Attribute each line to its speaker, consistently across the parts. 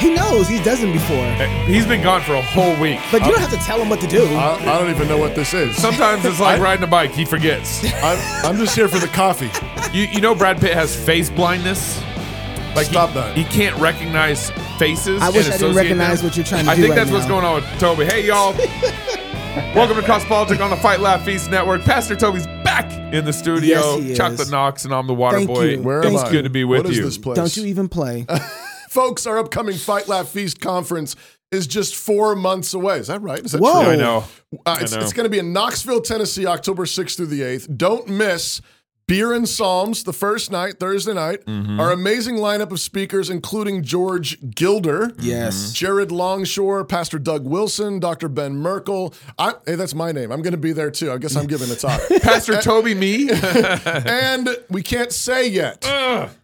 Speaker 1: He knows. He does them before.
Speaker 2: He's been gone for a whole week.
Speaker 1: But you don't uh, have to tell him what to do.
Speaker 3: I, I don't even know what this is.
Speaker 2: Sometimes it's like riding a bike. He forgets.
Speaker 3: I'm, I'm just here for the coffee.
Speaker 2: You, you know Brad Pitt has face blindness. Like
Speaker 3: Stop
Speaker 2: he,
Speaker 3: that.
Speaker 2: He can't recognize faces.
Speaker 1: I wish
Speaker 2: and
Speaker 1: I didn't
Speaker 2: associate
Speaker 1: recognize
Speaker 2: them.
Speaker 1: what you're trying to do.
Speaker 2: I
Speaker 1: do
Speaker 2: think
Speaker 1: right
Speaker 2: that's what's
Speaker 1: now.
Speaker 2: going on with Toby. Hey y'all. Welcome to Cross Politics on the Fight Laugh Feast Network. Pastor Toby's back in the studio.
Speaker 1: Yes, he is.
Speaker 2: Chocolate Knox, and I'm the water
Speaker 1: Thank
Speaker 2: boy.
Speaker 1: you.
Speaker 3: Where
Speaker 1: Thank
Speaker 3: am
Speaker 2: It's
Speaker 3: I?
Speaker 2: good to be with
Speaker 3: What is
Speaker 2: you.
Speaker 3: this place?
Speaker 1: Don't you even play.
Speaker 3: Folks, our upcoming Fight Laugh Feast conference is just four months away. Is that right? Is that
Speaker 1: Whoa.
Speaker 3: true?
Speaker 2: I know.
Speaker 3: Uh, it's
Speaker 2: know.
Speaker 3: it's going to be in Knoxville, Tennessee, October 6th through the 8th. Don't miss Beer and Psalms the first night, Thursday night.
Speaker 2: Mm-hmm.
Speaker 3: Our amazing lineup of speakers, including George Gilder.
Speaker 1: Yes.
Speaker 3: Jared Longshore, Pastor Doug Wilson, Dr. Ben Merkle. I, hey, that's my name. I'm going to be there too. I guess I'm giving a talk.
Speaker 2: Pastor Toby, me.
Speaker 3: and we can't say yet.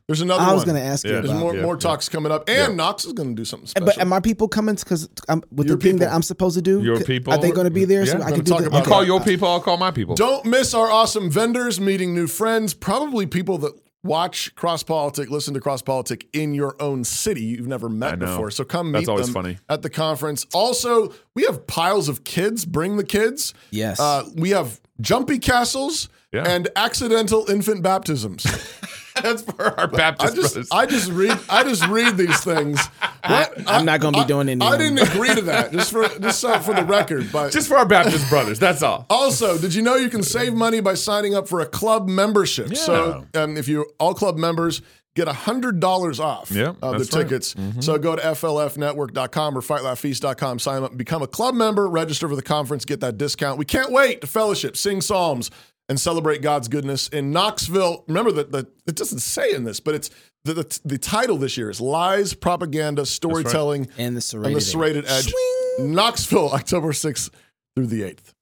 Speaker 3: There's another one.
Speaker 1: I was going to ask you
Speaker 3: There's
Speaker 1: about.
Speaker 3: more,
Speaker 2: Yeah,
Speaker 3: more
Speaker 2: yeah.
Speaker 3: talks coming up. And Knox is going to do something special.
Speaker 1: But am my people coming? Because with
Speaker 3: Your
Speaker 1: the thing that I'm supposed to do,
Speaker 2: Your people?
Speaker 1: are they going to be there?
Speaker 2: Yeah,
Speaker 1: so
Speaker 2: I'm
Speaker 1: I
Speaker 3: gonna
Speaker 1: can
Speaker 3: talk
Speaker 1: the,
Speaker 3: about
Speaker 2: You
Speaker 1: okay.
Speaker 2: call your people, I'll call my people.
Speaker 3: Don't miss our awesome vendors, meeting new friends, probably people that watch Cross Politic, listen to Cross Politic in your own city you've never met before. So come meet
Speaker 2: That's always
Speaker 3: them
Speaker 2: funny.
Speaker 3: at the conference. Also, we have piles of kids. Bring the kids.
Speaker 1: Yes.
Speaker 3: Uh, we have jumpy castles
Speaker 2: Yeah.
Speaker 3: and accidental infant baptisms.
Speaker 2: That's for our
Speaker 3: I
Speaker 2: Baptist
Speaker 3: just,
Speaker 2: brothers.
Speaker 3: I just read, I just read these things. What?
Speaker 1: I'm not gonna be doing any
Speaker 3: I
Speaker 1: of
Speaker 3: didn't agree to that. Just for, just uh, for the record, but
Speaker 2: Just for our Baptist brothers. That's all.
Speaker 3: Also, did you know you can save money by signing up for a club membership? So, um, if you all club members get hundred dollars off
Speaker 2: Yeah,
Speaker 3: of the
Speaker 2: that's right.
Speaker 3: tickets. So go to flfnetwork.com or fightlaughfeast.com, sign up, become a club member, register for the conference, get that discount. We can't wait to fellowship, sing psalms, and celebrate God's goodness in Knoxville. Remember that the it doesn't say in this, but it's the, the, the title this year is Lies, Propaganda, Storytelling,
Speaker 1: and the serrated.
Speaker 3: the serrated edge. Knoxville, October 6th through the 8th.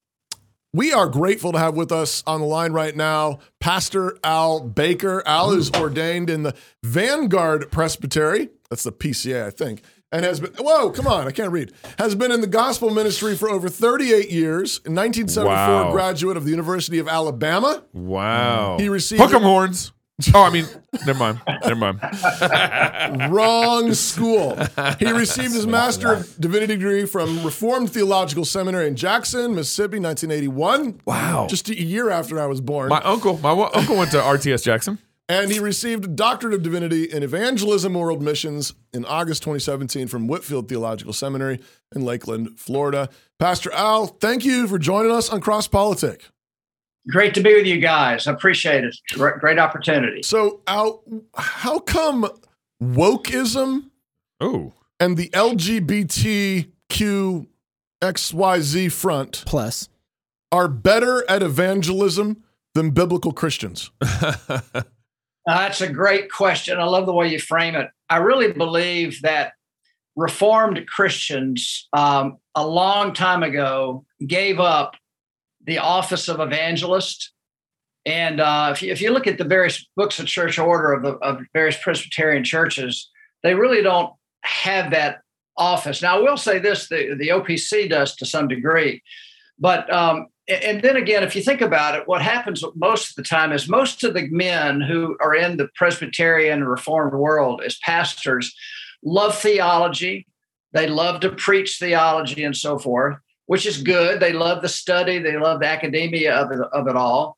Speaker 3: We are grateful to have with us on the line right now Pastor Al Baker. Al is ordained in the Vanguard Presbytery. That's the PCA, I think. And has been, whoa, come on, I can't read. Has been in the gospel ministry for over 38 years. In 1974,
Speaker 2: Wow.
Speaker 3: graduate of the University of Alabama.
Speaker 2: Wow.
Speaker 3: He received-
Speaker 2: Hook 'em horns. Oh, I mean, never mind. Never mind.
Speaker 3: Wrong school. He received his Master of Divinity degree from Reformed Theological Seminary in Jackson, Mississippi, 1981.
Speaker 2: Wow.
Speaker 3: Just a year after I was born.
Speaker 2: My uncle, my wa- uncle went to RTS Jackson.
Speaker 3: And he received a Doctorate of Divinity in Evangelism World Missions in August 2017 from Whitefield Theological Seminary in Lakeland, Florida. Pastor Al, thank you for joining us on Cross Politic.
Speaker 4: Great to be with you guys. I appreciate it. Great, great opportunity.
Speaker 3: So, Al, how come wokeism
Speaker 2: Oh,
Speaker 3: and the LGBTQ XYZ front
Speaker 1: Plus,
Speaker 3: are better at evangelism than biblical Christians?
Speaker 4: Uh, that's a great question. I love the way you frame it. I really believe that Reformed Christians um, a long time ago gave up the office of evangelist. And uh, if, you, if you look at the various books of church order of the of various Presbyterian churches, they really don't have that office. Now, I will say this: the, the OPC does to some degree, but um, and then again, if you think about it, what happens most of the time is most of the men who are in the Presbyterian Reformed world as pastors love theology. They love to preach theology and so forth, which is good. They love the study, they love the academia of it, of it all.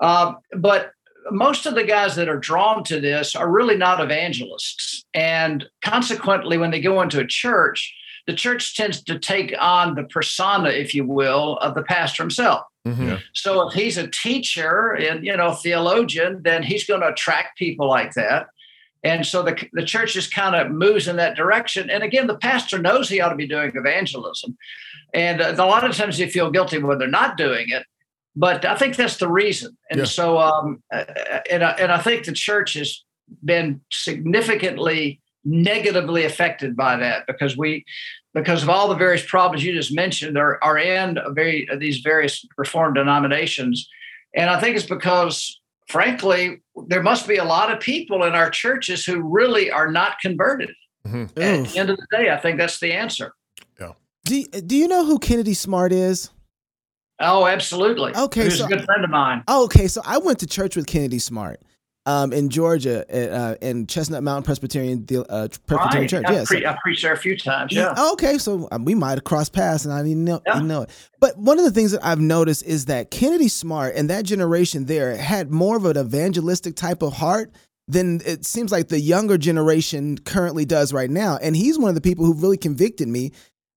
Speaker 4: Um, but most of the guys that are drawn to this are really not evangelists. And consequently, when they go into a church, the church tends to take on the persona, if you will, of the pastor himself.
Speaker 2: Yeah.
Speaker 4: So if he's a teacher and you know theologian, then he's going to attract people like that. And so the, the church just kind of moves in that direction. And again, the pastor knows he ought to be doing evangelism. And uh, a lot of times you feel guilty when they're not doing it. But I think that's the reason. And
Speaker 3: Yeah.
Speaker 4: so, um, uh, and, I, and I think the church has been significantly negatively affected by that because we, because of all the various problems you just mentioned, are, are in a very these various reformed denominations. And I think it's because, frankly, there must be a lot of people in our churches who really are not converted.
Speaker 3: Mhm.
Speaker 4: At the end of the day, I think that's the answer.
Speaker 1: do, do you know who Kennedy Smart is?
Speaker 4: Oh, absolutely.
Speaker 1: Okay,
Speaker 4: He's
Speaker 1: so-
Speaker 4: a good friend of mine.
Speaker 1: Oh, okay, so I went to church with Kennedy Smart, um, in Georgia at, uh, in Chestnut Mountain Presbyterian uh, Presbyterian
Speaker 4: right.
Speaker 1: Church.
Speaker 4: I,
Speaker 1: yeah,
Speaker 4: pre-
Speaker 1: so,
Speaker 4: I preached there a few times. Yeah.
Speaker 1: yeah. Okay, so um, we might have crossed paths, and I didn't know, yeah. didn't know it. But one of the things that I've noticed is that Kennedy Smart and that generation there had more of an evangelistic type of heart than it seems like the younger generation currently does right now. And he's one of the people who really convicted me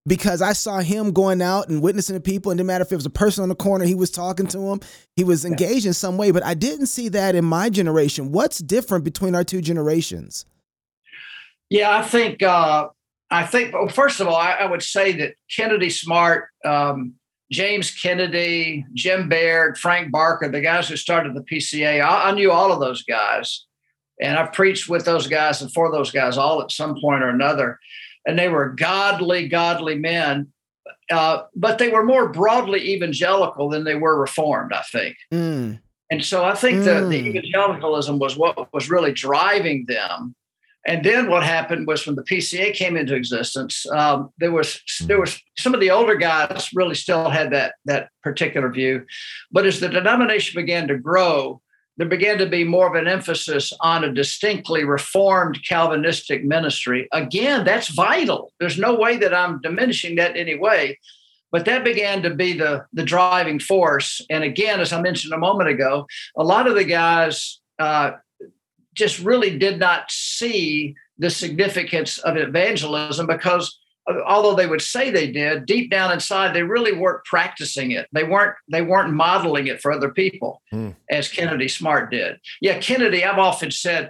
Speaker 1: because I saw him going out and witnessing to people. And didn't matter if it was a person on the corner, he was talking to him. He was engaged in some way, but I didn't see that in my generation. What's different between our two generations?
Speaker 4: Yeah, I think, uh, I think, well, first of all, I, I, would say that Kennedy Smart, um, James Kennedy, Jim Baird, Frank Barker, the guys who started the PCA, I, I knew all of those guys. And I've preached with those guys and for those guys all at some point or another and they were godly, godly men. Uh, but they were more broadly evangelical than they were reformed, I think. Mm. And so I think mm. the, the evangelicalism was what was really driving them. And then what happened was when the PCA came into existence, um, there was there was some of the older guys really still had that that particular view, but as the denomination began to grow, there began to be more of an emphasis on a distinctly reformed Calvinistic ministry. Again, that's vital. There's no way that I'm diminishing that in any way, but that began to be the, the driving force. And again, as I mentioned a moment ago, a lot of the guys uh, just really did not see the significance of evangelism because although they would say they did deep down inside they really weren't practicing it they weren't they weren't modeling it for other people mm. as kennedy smart did yeah kennedy i've often said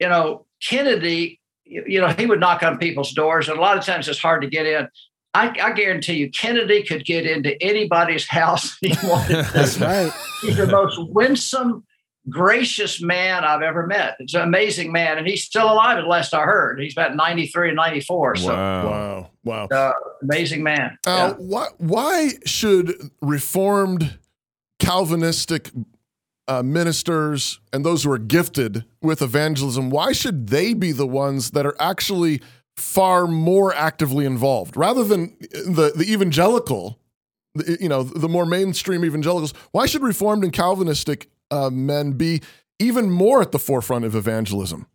Speaker 4: you know kennedy you know he would knock on people's doors and a lot of times it's hard to get in I, I, guarantee you, Kennedy could get into anybody's house he wanted.
Speaker 1: That's right.
Speaker 4: He's the most winsome, gracious man I've ever met. It's an amazing man, and he's still alive. At last I heard, he's about ninety three and ninety four. So
Speaker 3: wow, wow,
Speaker 4: uh, amazing man.
Speaker 3: Uh, yeah. Why why should reformed Calvinistic uh, ministers and those who are gifted with evangelism? Why should they be the ones that are actually far more actively involved rather than the the evangelical? You know, the more mainstream evangelicals. Why should Reformed and Calvinistic uh, men be even more at the forefront of evangelism?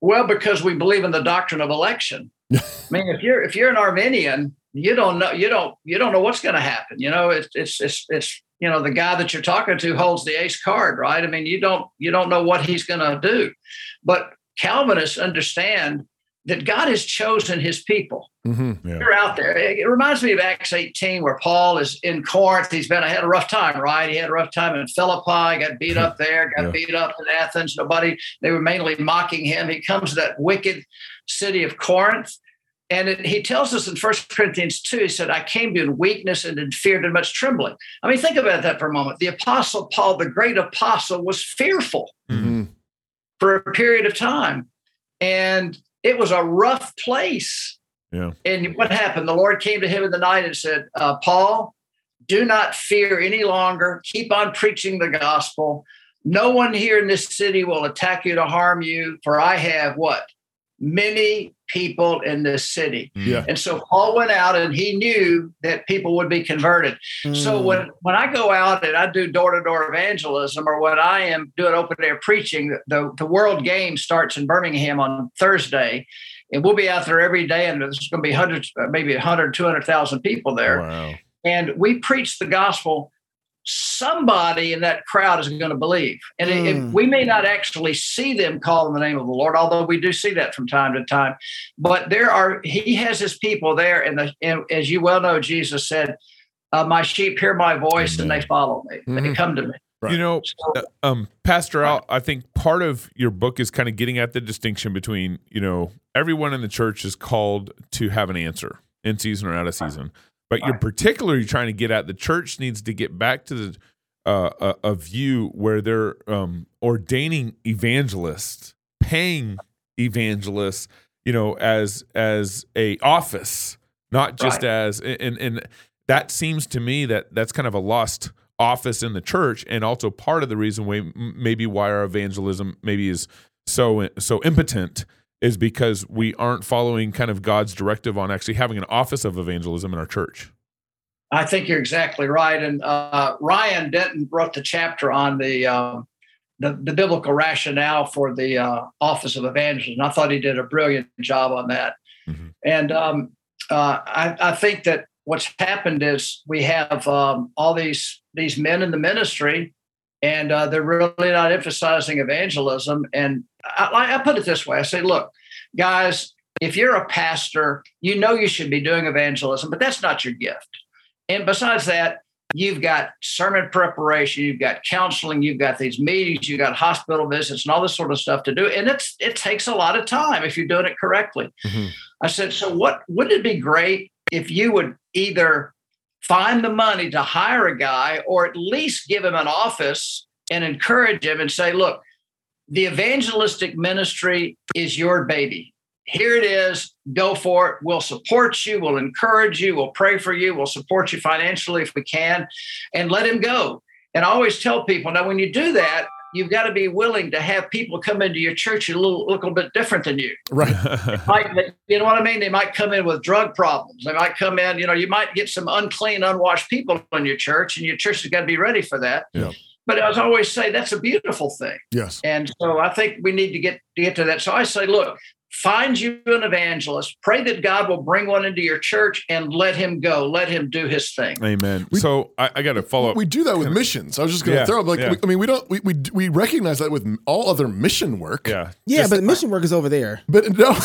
Speaker 4: Well, because we believe in the doctrine of election. I mean, if you're if you're an Arminian, you don't know you don't you don't know what's going to happen. You know, it's it's it's it's you know the guy that you're talking to holds the ace card, right? I mean, you don't you don't know what he's going to do. But Calvinists understand that God has chosen his people. Mm-hmm, yeah. You're out there. It reminds me of Acts 18, where Paul is in Corinth. He's been I had a rough time, right? He had a rough time in Philippi, got beat up there, got yeah. beat up in Athens. Nobody, they were mainly mocking him. He comes to that wicked city of Corinth. And it, he tells us in First Corinthians 2, he said, I came to you in weakness and in fear and much trembling. I mean, think about that for a moment. The apostle Paul, the great apostle, was fearful mm-hmm. for a period of time. And it was a rough place.
Speaker 2: Yeah.
Speaker 4: And what happened? The Lord came to him in the night and said, uh, Paul, do not fear any longer. Keep on preaching the gospel. No one here in this city will attack you to harm you, for I have what? Many people in this city.
Speaker 3: Yeah.
Speaker 4: And so Paul went out and he knew that people would be converted. Mm. So when, when I go out and I do door to door evangelism or when I am doing open air preaching, the, the World Game starts in Birmingham on Thursday. And we'll be out there every day, and there's going to be hundreds, maybe 100, 200,000 people there.
Speaker 2: Wow.
Speaker 4: And we preach the gospel somebody in that crowd is going to believe. And mm. we may not actually see them call in the name of the Lord, although we do see that from time to time. But there are, he has his people there. And, the, and as you well know, Jesus said, uh, My sheep hear my voice Amen. and they follow me, mm-hmm. they come to me.
Speaker 2: Right. You know, uh, um, Pastor Al, I think part of your book is kind of getting at the distinction between, you know, everyone in the church is called to have an answer in season or out of season. But you're particularly trying to get at the church needs to get back to the uh, a, a, view where they're um, ordaining evangelists, paying evangelists, you know, as as a office, not just right. as and and that seems to me that that's kind of a lost office in the church, and also part of the reason why maybe why our evangelism maybe is so so impotent is because we aren't following kind of God's directive on actually having an office of evangelism in our church.
Speaker 4: I think you're exactly right. And uh, Ryan Denton wrote the chapter on the um, the, the biblical rationale for the uh, office of evangelist. And I thought he did a brilliant job on that. Mm-hmm. And um, uh, I, I, think that what's happened is we have um, all these these men in the ministry, and uh, they're really not emphasizing evangelism. And I, I put it this way: I say, look, guys, if you're a pastor, you know you should be doing evangelism, but that's not your gift. And besides that, you've got sermon preparation, you've got counseling, you've got these meetings, you've got hospital visits and all this sort of stuff to do. And it's it takes a lot of time if you're doing it correctly. Mm-hmm. I said, so what wouldn't it be great if you would either find the money to hire a guy or at least give him an office and encourage him and say, look, the evangelistic ministry is your baby here it is go for it we'll support you we'll encourage you we'll pray for you we'll support you financially if we can and let him go and I always tell people now when you do that you've got to be willing to have people come into your church a little, little bit different than you.
Speaker 3: Right.
Speaker 4: might, you know what I mean? They might come in with drug problems. They might come in, you know, you might get some unclean, unwashed people in your church, and your church has got to be ready for that.
Speaker 3: Yeah.
Speaker 4: But as I always say, that's a beautiful thing.
Speaker 3: Yes.
Speaker 4: And so I think we need to get to get to that. So I say, look, find you an evangelist pray that god will bring one into your church and let him go let him do his thing.
Speaker 2: Amen. We, so i, I got to follow up.
Speaker 3: We do that with missions. I was just going to yeah, throw up like yeah. we, i mean we don't we, we we recognize that with all other mission work.
Speaker 2: Yeah.
Speaker 1: Yeah just, but mission work is over there.
Speaker 3: But no.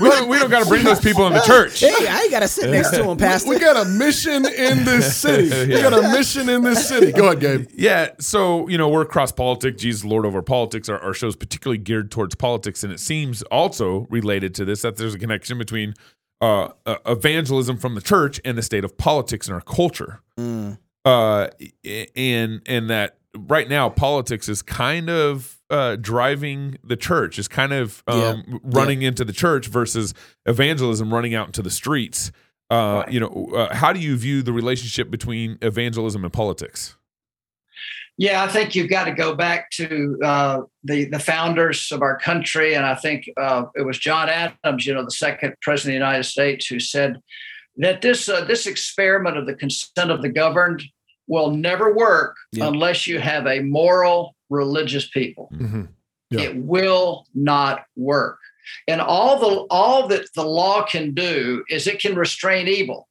Speaker 2: We don't, we don't got to bring those people in the church.
Speaker 1: Hey i ain't got to sit next to them pastor
Speaker 3: we, we, got a mission in this city. Yeah. we got a mission in this city. Go ahead gabe.
Speaker 2: Yeah so you know we're cross politics jesus lord over politics. Our, our show's particularly geared towards politics and it seems also related to this that there's a connection between uh, uh, evangelism from the church and the state of politics in our culture. Mm. Uh, and and that right now politics is kind of uh, driving the church, is kind of um, yeah. running yeah. into the church versus evangelism running out into the streets. Uh, right. You know, uh, how do you view the relationship between evangelism and politics?
Speaker 4: Yeah, I think you've got to go back to uh, the the founders of our country, and I think uh, it was John Adams, you know, the second president of the United States, who said that this uh, this experiment of the consent of the governed will never work yeah. unless you have a moral, religious people. Mm-hmm. Yeah. It will not work, and all the all that the law can do is it can restrain evil,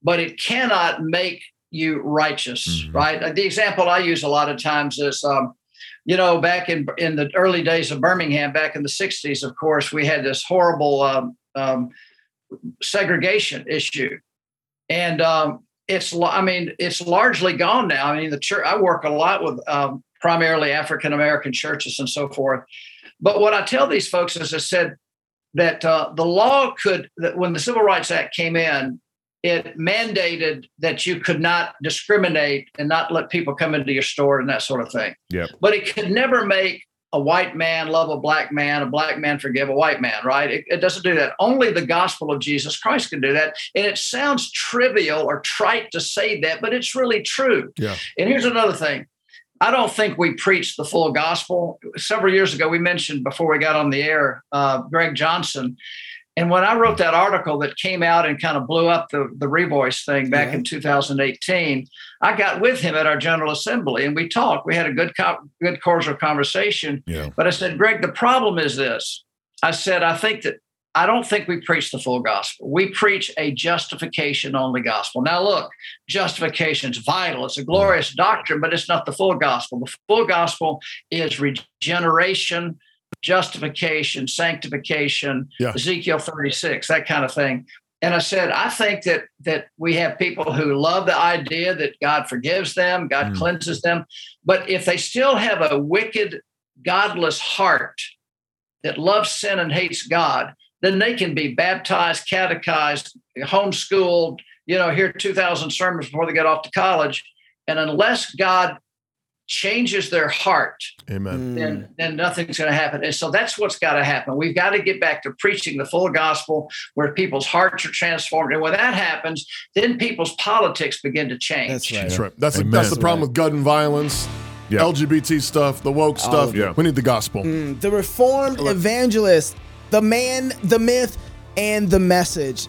Speaker 4: but it cannot make you righteous, mm-hmm. right? The example I use a lot of times is, um, you know, back in in the early days of Birmingham, back in the '60s, of course, we had this horrible um, um, segregation issue, and um, it's I mean it's largely gone now. I mean, the church I work a lot with um, primarily African American churches and so forth, but what I tell these folks is I said that uh, the law could that when the Civil Rights Act came in, it mandated that you could not discriminate and not let people come into your store and that sort of thing.
Speaker 2: Yeah.
Speaker 4: But it could never make a white man love a black man, a black man forgive a white man, right? It, it, doesn't do that. Only the gospel of Jesus Christ can do that. And it sounds trivial or trite to say that, but it's really true.
Speaker 3: Yeah.
Speaker 4: And here's another thing. I don't think we preach the full gospel. Several years ago, we mentioned before we got on the air, uh, Greg Johnson and when I wrote that article that came out and kind of blew up the, the Revoice thing back yeah. in 2018, I got with him at our General Assembly and we talked. We had a good, co- good cordial conversation.
Speaker 3: Yeah.
Speaker 4: But I said, Greg, the problem is this. I said, I think that I don't think we preach the full gospel. We preach a justification only gospel. Now, look, justification is vital. It's a glorious doctrine, but it's not the full gospel. The full gospel is regeneration, justification, sanctification, yeah. Ezekiel 36, that kind of thing. And I said, I think that that we have people who love the idea that God forgives them, God mm. cleanses them, but if they still have a wicked, godless heart that loves sin and hates God, then they can be baptized, catechized, homeschooled, you know, hear 2,000 sermons before they get off to college. And unless God changes their heart,
Speaker 3: Amen.
Speaker 4: Then, then nothing's going to happen. And so that's what's got to happen. We've got to get back to preaching the full gospel where people's hearts are transformed. And when that happens, then people's politics begin to change.
Speaker 3: That's right. That's right. That's, the, that's the problem right. with gun and violence. Yeah. LGBT stuff, the woke stuff. Yeah. We need the gospel.
Speaker 1: Mm, the reformed evangelist, the man, the myth, and the message.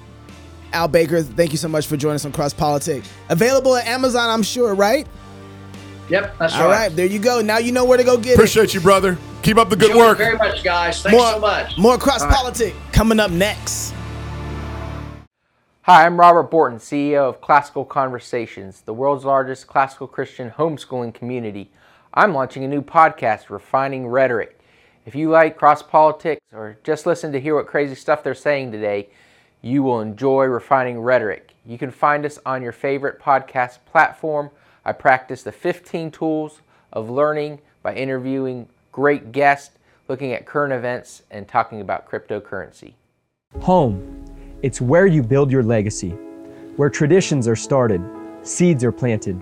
Speaker 1: Al Baker, thank you so much for joining us on Cross Politics. Available at Amazon, I'm sure, right?
Speaker 4: Yep, that's
Speaker 1: All
Speaker 4: right.
Speaker 1: right, there you go. Now you know where to go get it.
Speaker 3: Appreciate you, brother. Keep up the good
Speaker 4: Enjoyed it
Speaker 3: work.
Speaker 4: very much, guys. Thanks
Speaker 1: more,
Speaker 4: so much.
Speaker 1: More cross
Speaker 4: All right.
Speaker 1: politic coming up next.
Speaker 5: Hi, I'm Robert Bortins, CEO of Classical Conversations, the world's largest classical Christian homeschooling community. I'm launching a new podcast, Refining Rhetoric. If you like cross politics or just listen to hear what crazy stuff they're saying today, you will enjoy Refining Rhetoric. You can find us on your favorite podcast platform. I practice the 15 tools of learning by interviewing great guests, looking at current events, and talking about cryptocurrency.
Speaker 6: Home. It's where you build your legacy, where traditions are started, seeds are planted,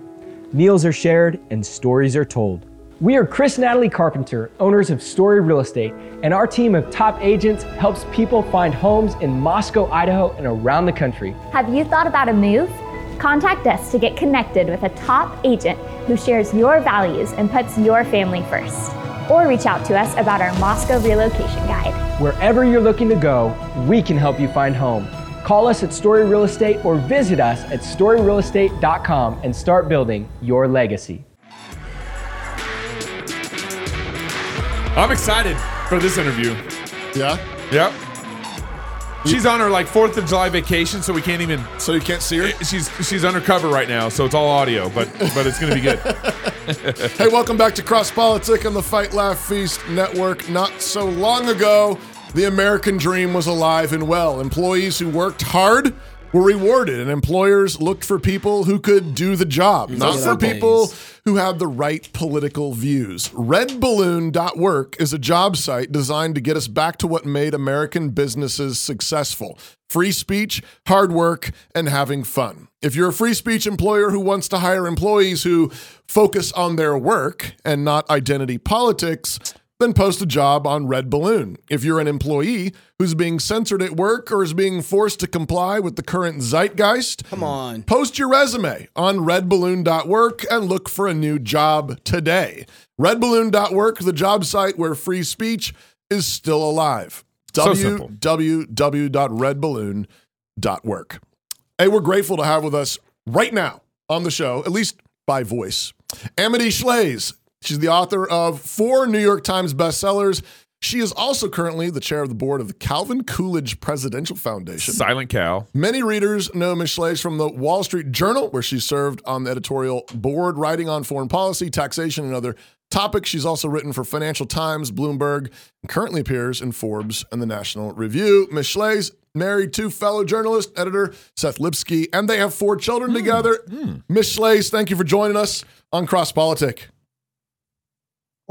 Speaker 6: meals are shared, and stories are told.
Speaker 7: We are Chris and Natalie Carpenter, owners of Story Real Estate, and our team of top agents helps people find homes in Moscow, Idaho, and around the country.
Speaker 8: Have you thought about a move? Contact us to get connected with a top agent who shares your values and puts your family first. Or reach out to us about our Moscow relocation guide.
Speaker 7: Wherever you're looking to go, we can help you find home. Call us at Story Real Estate or visit us at storyrealestate.com and start building your legacy.
Speaker 2: I'm excited for this interview.
Speaker 3: Yeah.
Speaker 2: Yep. She's on her like Fourth of July vacation, so we can't even.
Speaker 3: So you can't see her?
Speaker 2: Eh, she's she's undercover right now, so it's all audio, but but it's gonna be good.
Speaker 3: Hey, welcome back to Cross Politic on the Fight Laugh Feast Network. Not so long ago, the American dream was alive and well. Employees who worked hard were rewarded, and employers looked for people who could do the job, not for people
Speaker 1: days.
Speaker 3: who had the right political views. Redballoon.work is a job site designed to get us back to what made American businesses successful free speech, hard work, and having fun. If you're a free speech employer who wants to hire employees who focus on their work and not identity politics, then post a job on Red Balloon. If you're an employee who's being censored at work or is being forced to comply with the current zeitgeist,
Speaker 1: Come on.
Speaker 3: Post your resume on redballoon.work and look for a new job today. Redballoon.work, the job site where free speech is still alive.
Speaker 2: So simple.
Speaker 3: www.redballoon.work. Hey, we're grateful to have with us right now on the show, at least by voice, Amity Shlaes. She's the author of four New York Times bestsellers. She is also currently the chair of the board of the Calvin Coolidge Presidential Foundation.
Speaker 2: Silent Cal.
Speaker 3: Many readers know Ms. Shlaes from the Wall Street Journal, where she served on the editorial board, writing on foreign policy, taxation, and other topics. She's also written for Financial Times, Bloomberg, and currently appears in Forbes and the National Review. Ms. Shlaes married to fellow journalist, editor Seth Lipsky, and they have four children hmm. together. Hmm. Ms. Shlaes, thank you for joining us on Cross Politic.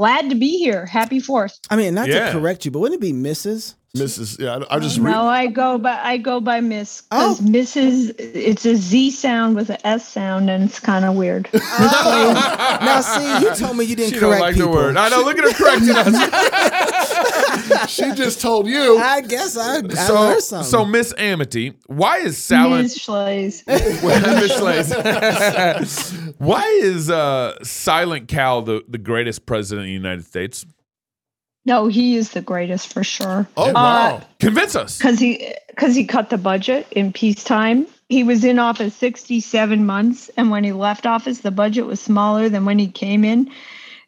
Speaker 9: Glad to be here. Happy Fourth.
Speaker 1: I mean, not
Speaker 2: Yeah.
Speaker 1: to correct you, but wouldn't it be Mrs.?
Speaker 3: Mrs. Yeah, I I just
Speaker 9: no. I go by I go by Miss because
Speaker 1: Oh.
Speaker 9: Mrs. It's a Z sound with a S sound, and it's kind of weird.
Speaker 1: now, see, you told me you didn't
Speaker 2: She don't
Speaker 1: correct
Speaker 2: like
Speaker 1: people.
Speaker 2: the word. I know. Look at her correcting us.
Speaker 3: She just told you.
Speaker 1: I guess I, I
Speaker 2: So
Speaker 1: learned something.
Speaker 2: so Miss Amity, why is Silent
Speaker 9: Ms. Shlaes.
Speaker 2: Miss Shlaes. Why is uh, Silent Cal the, the greatest president of the United States?
Speaker 9: No, he is the greatest for sure.
Speaker 3: Oh, wow.
Speaker 2: Convince us.
Speaker 9: Because he because he cut the budget in peacetime. He was in office 67 months, and when he left office, the budget was smaller than when he came in.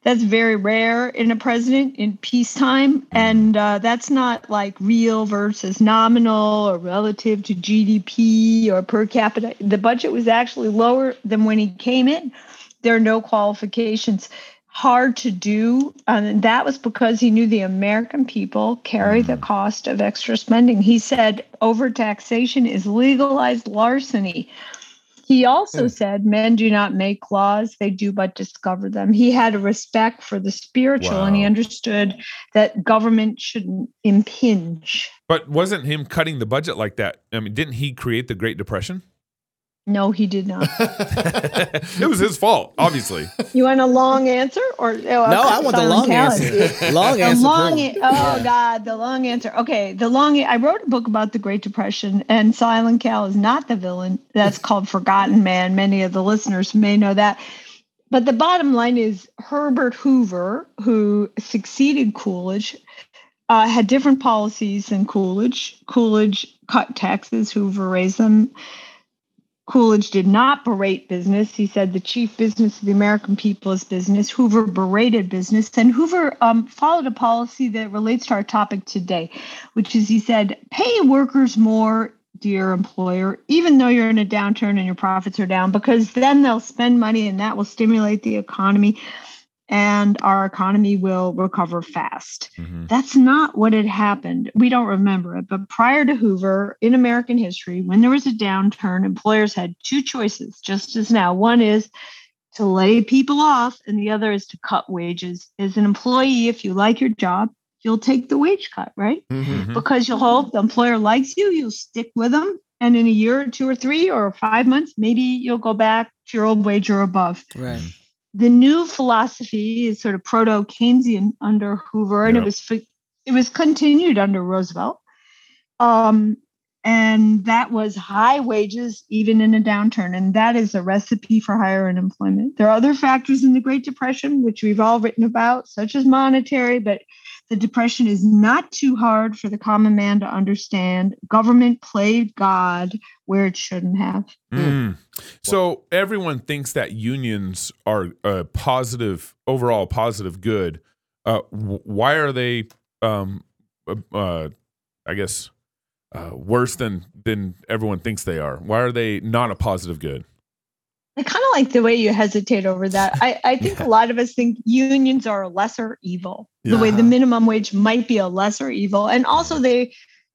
Speaker 9: That's very rare in a president in peacetime, and uh, that's not like real versus nominal or relative to GDP or per capita. The budget was actually lower than when he came in. There are no qualifications. Hard to do, and that was because he knew the American people carry the mm. cost of extra spending. He said overtaxation is legalized larceny. He also hmm. said men do not make laws, they do but discover them. He had a respect for the spiritual and he understood that government shouldn't impinge.
Speaker 2: But wasn't him cutting the budget like that? I mean, didn't he create the Great Depression?
Speaker 9: No, he did not.
Speaker 2: it was his fault, obviously.
Speaker 9: you want a long answer or
Speaker 1: no, I want the long
Speaker 9: Callis?
Speaker 1: answer. long
Speaker 9: The
Speaker 1: answer.
Speaker 9: long,
Speaker 1: please.
Speaker 9: oh God, the long answer. Okay, the long. I wrote a book about the Great Depression, and Silent Cal is not the villain. That's called Forgotten Man. Many of the listeners may know that. But the bottom line is Herbert Hoover, who succeeded Coolidge, uh, had different policies than Coolidge. Coolidge cut taxes, Hoover raised them. Coolidge did not berate business. He said the chief business of the American people is business. Hoover berated business. And Hoover um, followed a policy that relates to our topic today, which is he said, pay workers more, dear employer, even though you're in a downturn and your profits are down, because then they'll spend money and that will stimulate the economy and our economy will recover fast. Mm-hmm. That's not what had happened. We don't remember it. But prior to Hoover, in American history, when there was a downturn, employers had two choices, just as now. One is to lay people off, and the other is to cut wages. As an employee, if you like your job, you'll take the wage cut, right? Mm-hmm. Because you'll hope the employer likes you, you'll stick with them. And in a year or two or three or five months, maybe you'll go back to your old wage or above.
Speaker 1: Right
Speaker 9: the new philosophy is sort of proto Keynesian under Hoover, and it was it was continued under Roosevelt. Um, and that was high wages even in a downturn and that is a recipe for higher unemployment there are other factors in the great depression which we've all written about such as monetary but the depression is not too hard for the common man to understand government played god where it shouldn't have.
Speaker 2: Mm. So everyone thinks that unions are a positive, overall positive good. Uh, why are they, um, uh, uh, I guess, uh, worse than than everyone thinks they are? Why are they not a positive good?
Speaker 9: I kind of like the way you hesitate over that. I, I think yeah. a lot of us think unions are a lesser evil. Yeah. The way the minimum wage might be a lesser evil, and also they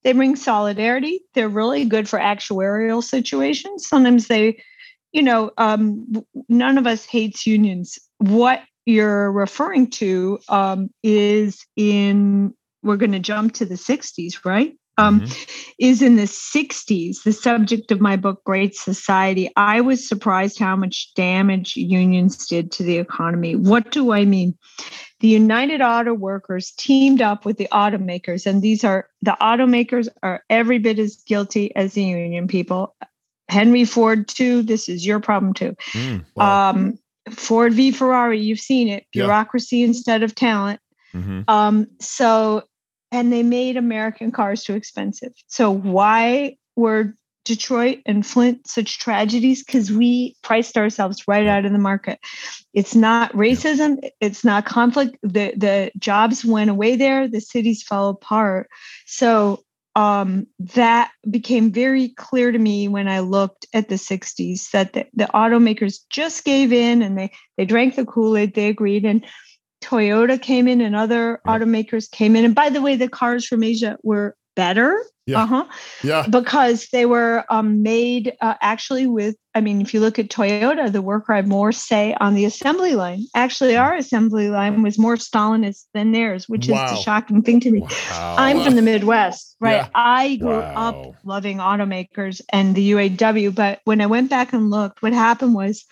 Speaker 9: they bring solidarity. They're really good for actuarial situations. Sometimes they, you know, um, none of us hates unions. What you're referring to um, is in, we're going to jump to the 60s, right? Um, mm-hmm. Is in the 60s, the subject of my book, Great Society. I was surprised how much damage unions did to the economy. What do I mean? the United Auto Workers teamed up with the automakers, and these are the automakers are every bit as guilty as the union people. Henry Ford, too. This is your problem too. Mm, wow. um, Ford v Ferrari, you've seen it. Bureaucracy yeah. instead of talent. Mm-hmm. Um, so, and they made American cars too expensive. So why were Detroit and Flint such tragedies because we priced ourselves right out of the market. It's not racism, it's not conflict. The the jobs went away there, the cities fell apart. So um, that became very clear to me when I looked at the 60s that the, the automakers just gave in and they they drank the Kool-Aid, they agreed. And Toyota came in and other automakers came in. And by the way, the cars from Asia were better
Speaker 3: yeah.
Speaker 9: Uh-huh.
Speaker 3: Yeah.
Speaker 9: Because they were um, made uh, actually with, I mean, if you look at Toyota, the worker had more say on the assembly line. Actually, our assembly line was more Stalinist than theirs, which wow. is a shocking thing to me. Wow. I'm from the Midwest, right? Yeah. I grew wow. up loving automakers and the UAW. But when I went back and looked, what happened was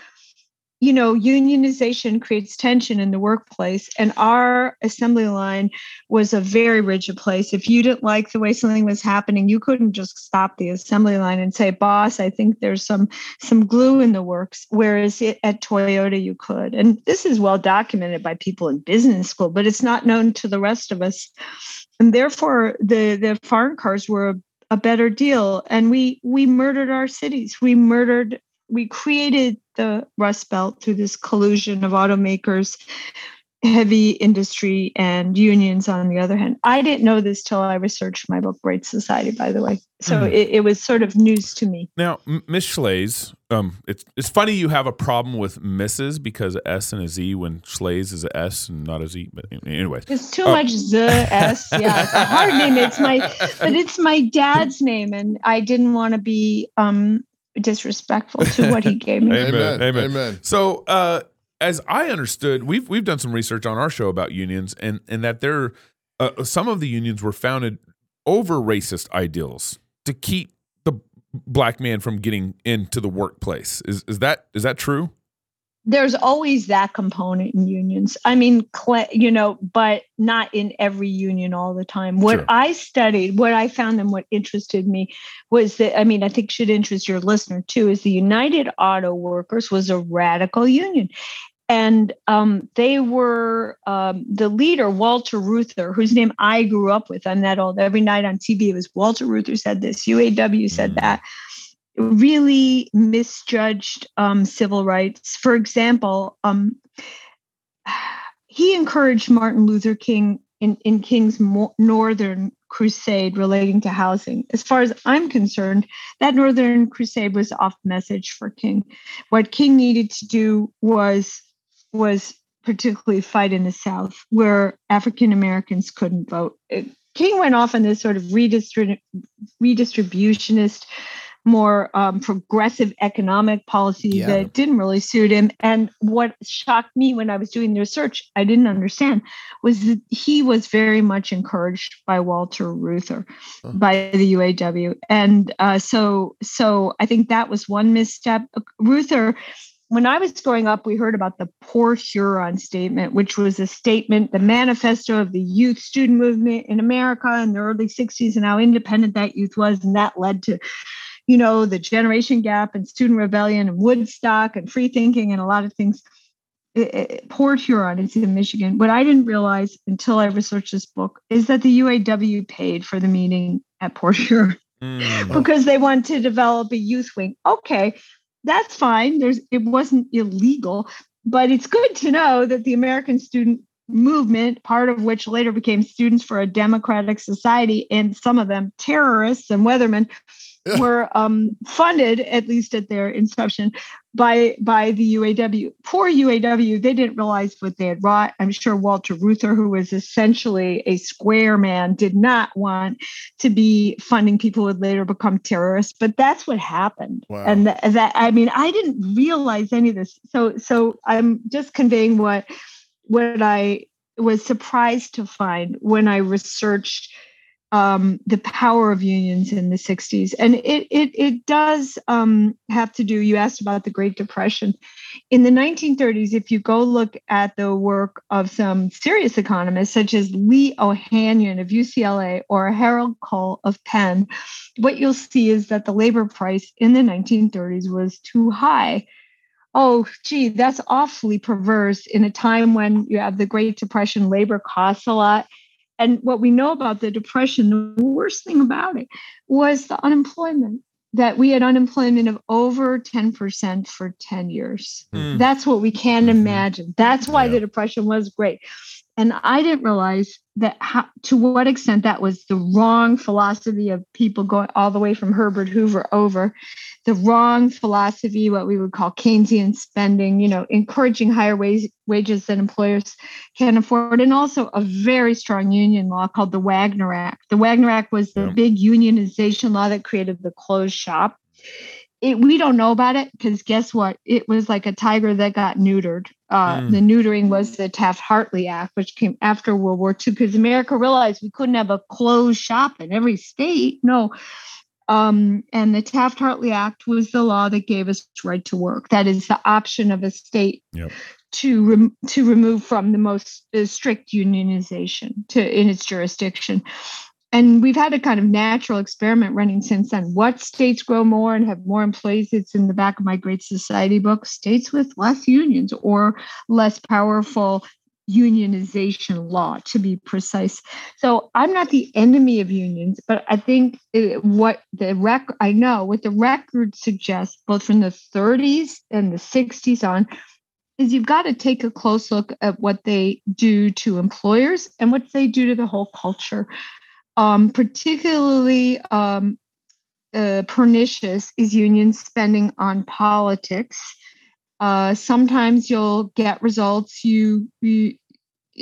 Speaker 9: you know, unionization creates tension in the workplace. And our assembly line was a very rigid place. If you didn't like the way something was happening, you couldn't just stop the assembly line and say, boss, I think there's some some glue in the works. Whereas it, at Toyota, you could. And this is well documented by people in business school, but it's not known to the rest of us. And therefore, the, the foreign cars were a, a better deal. And we we murdered our cities. We murdered we created the Rust Belt through this collusion of automakers, heavy industry, and unions on the other hand. I didn't know this till I researched my book, Great Society, by the way. So mm. it, it, was sort of news to me.
Speaker 2: Now, Miss Shlaes, um, it's it's funny you have a problem with Mrs. because S and a Z when Shlaes is a S and not a Z. But anyway,
Speaker 9: it's too uh, much the S. Yeah, it's a hard name. It's my, but it's my dad's name, and I didn't want to be um disrespectful to what he gave me.
Speaker 2: Amen. Amen. Amen. So, uh, as I understood, we've we've done some research on our show about unions, and and that there, uh, some of the unions were founded over racist ideals to keep the black man from getting into the workplace. Is is that is that true?
Speaker 9: There's always that component in unions. I mean, you know, but not in every union all the time. What sure. I studied, what I found and what interested me was that, I mean, I think should interest your listener too, is the United Auto Workers was a radical union. And um, they were um, the leader, Walter Reuther, whose name I grew up with. I'm that old. Every night on TV, it was Walter Reuther said this, UAW said mm. that really misjudged um, civil rights. For example, um, he encouraged Martin Luther King in, in King's mo- Northern Crusade relating to housing. As far as I'm concerned, that Northern Crusade was off message for King. What King needed to do was was particularly fight in the South, where African Americans couldn't vote. King went off on this sort of redistrib- redistributionist more um, progressive economic policy yeah. that didn't really suit him. And what shocked me when I was doing the research, I didn't understand, was that he was very much encouraged by Walter Reuther, huh. by the UAW, and uh, so so I think that was one misstep. Reuther. When I was growing up, we heard about the Port Huron Statement, which was a statement, the manifesto of the youth student movement in America in the early 60s, and how independent that youth was. And that led to you know, the generation gap and student rebellion and Woodstock and free thinking and a lot of things. It, it, Port Huron is in Michigan. What I didn't realize until I researched this book is that the UAW paid for the meeting at Port Huron mm. because they wanted to develop a youth wing. Okay, that's fine. There's it wasn't illegal, but it's good to know that the American student movement, part of which later became Students for a Democratic Society, and some of them terrorists and weathermen, were um, funded, at least at their inception, by by the UAW. Poor UAW, they didn't realize what they had wrought. I'm sure Walter Reuther, who was essentially a square man, did not want to be funding people who would later become terrorists. But that's what happened. Wow. And th- that I mean, I didn't realize any of this. So so I'm just conveying what what I was surprised to find when I researched um, the power of unions in the 60s. And it, it, it does um, have to do, you asked about the Great Depression. In the 1930s, if you go look at the work of some serious economists, such as Lee Ohanian of UCLA or Harold Cole of Penn, what you'll see is that the labor price in the 1930s was too high oh, gee, that's awfully perverse in a time when you have the Great Depression, labor costs a lot. And what we know about the depression, the worst thing about it was the unemployment that we had unemployment of over 10% for 10 years. Mm. That's what we can mm-hmm. imagine. That's why yeah. the depression was great. And I didn't realize that how, to what extent that was the wrong philosophy of people going all the way from Herbert Hoover over the wrong philosophy, what we would call Keynesian spending, you know, encouraging higher wage, wages than employers can afford, and also a very strong union law called the Wagner Act. The Wagner Act was the yeah. big unionization law that created the closed shop it, we don't know about it because guess what? It was like a tiger that got neutered. Uh, mm. The neutering was the Taft Hartley Act, which came after World War II, because America realized we couldn't have a closed shop in every state. No. Um, and the Taft Hartley Act was the law that gave us right to work. That is the option of a state yep. to rem- to remove from the most uh, strict unionization to in its jurisdiction and we've had a kind of natural experiment running since then. What states grow more and have more employees? It's in the back of my Great Society book. States with less unions or less powerful unionization law, to be precise. So I'm not the enemy of unions, but I think it, what the rec I know what the record suggests, both from the 30s and the 60s on, is you've got to take a close look at what they do to employers and what they do to the whole culture um, particularly um, uh, pernicious is union spending on politics. Uh, sometimes you'll get results you, you,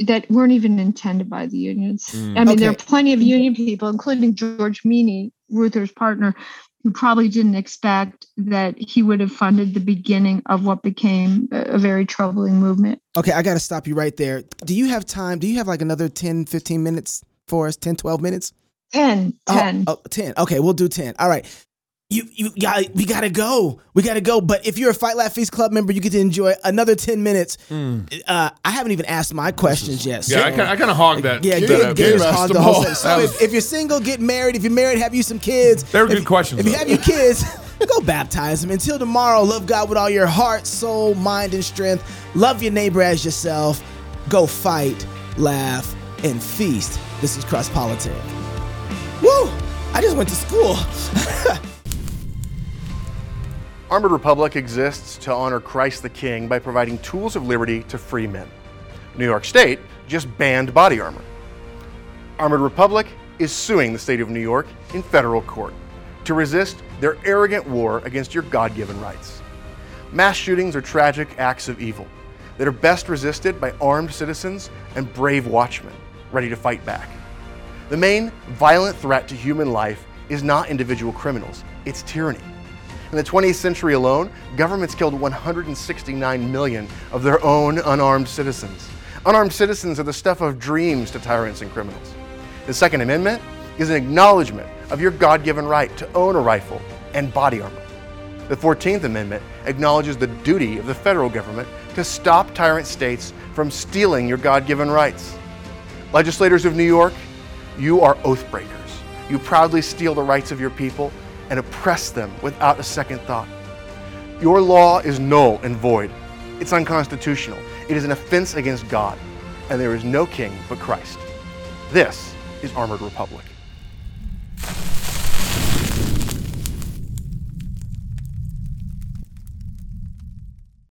Speaker 9: that weren't even intended by the unions. Mm, I mean, okay. there are plenty of union people, including George Meany, Reuther's partner, who probably didn't expect that he would have funded the beginning of what became a, a very troubling movement.
Speaker 1: Okay, I got to stop you right there. Do you have time? Do you have like another 10, 15 minutes? For us 10 12 minutes?
Speaker 9: 10 10
Speaker 1: oh, oh, 10 okay we'll do 10 all right. You you got we gotta go. We gotta go. But if you're a fight laugh feast club member you get to enjoy another 10 minutes. Mm. uh, i haven't even asked my questions yet
Speaker 2: so, yeah i kind of hogged that
Speaker 1: yeah
Speaker 2: get,
Speaker 1: get, hogged the whole thing. so if, if, you're single get married. If you're married have you some kids?
Speaker 2: They were
Speaker 1: if,
Speaker 2: good questions
Speaker 1: if though. you have your kids go baptize them until tomorrow love god with all your heart soul mind and strength. Love your neighbor as yourself. Go fight laugh and feast this is Cross Politic. Woo! I just went to school.
Speaker 10: Armored Republic exists to honor Christ the King by providing tools of liberty to free men. New York State just banned body armor. Armored Republic is suing the state of New York in federal court to resist their arrogant war against your God given rights. Mass shootings are tragic acts of evil that are best resisted by armed citizens and brave watchmen ready to fight back. The main violent threat to human life is not individual criminals, it's tyranny. In the 20th century alone, governments killed 169 million of their own unarmed citizens. Unarmed citizens are the stuff of dreams to tyrants and criminals. The Second Amendment is an acknowledgement of your God given right to own a rifle and body armor. The 14th Amendment acknowledges the duty of the federal government to stop tyrant states from stealing your God given rights. Legislators of New York, you are oath breakers. You proudly steal the rights of your people and oppress them without a second thought. Your law is null and void. It's unconstitutional. It is an offense against God, and there is no king but Christ. This is Armored Republic.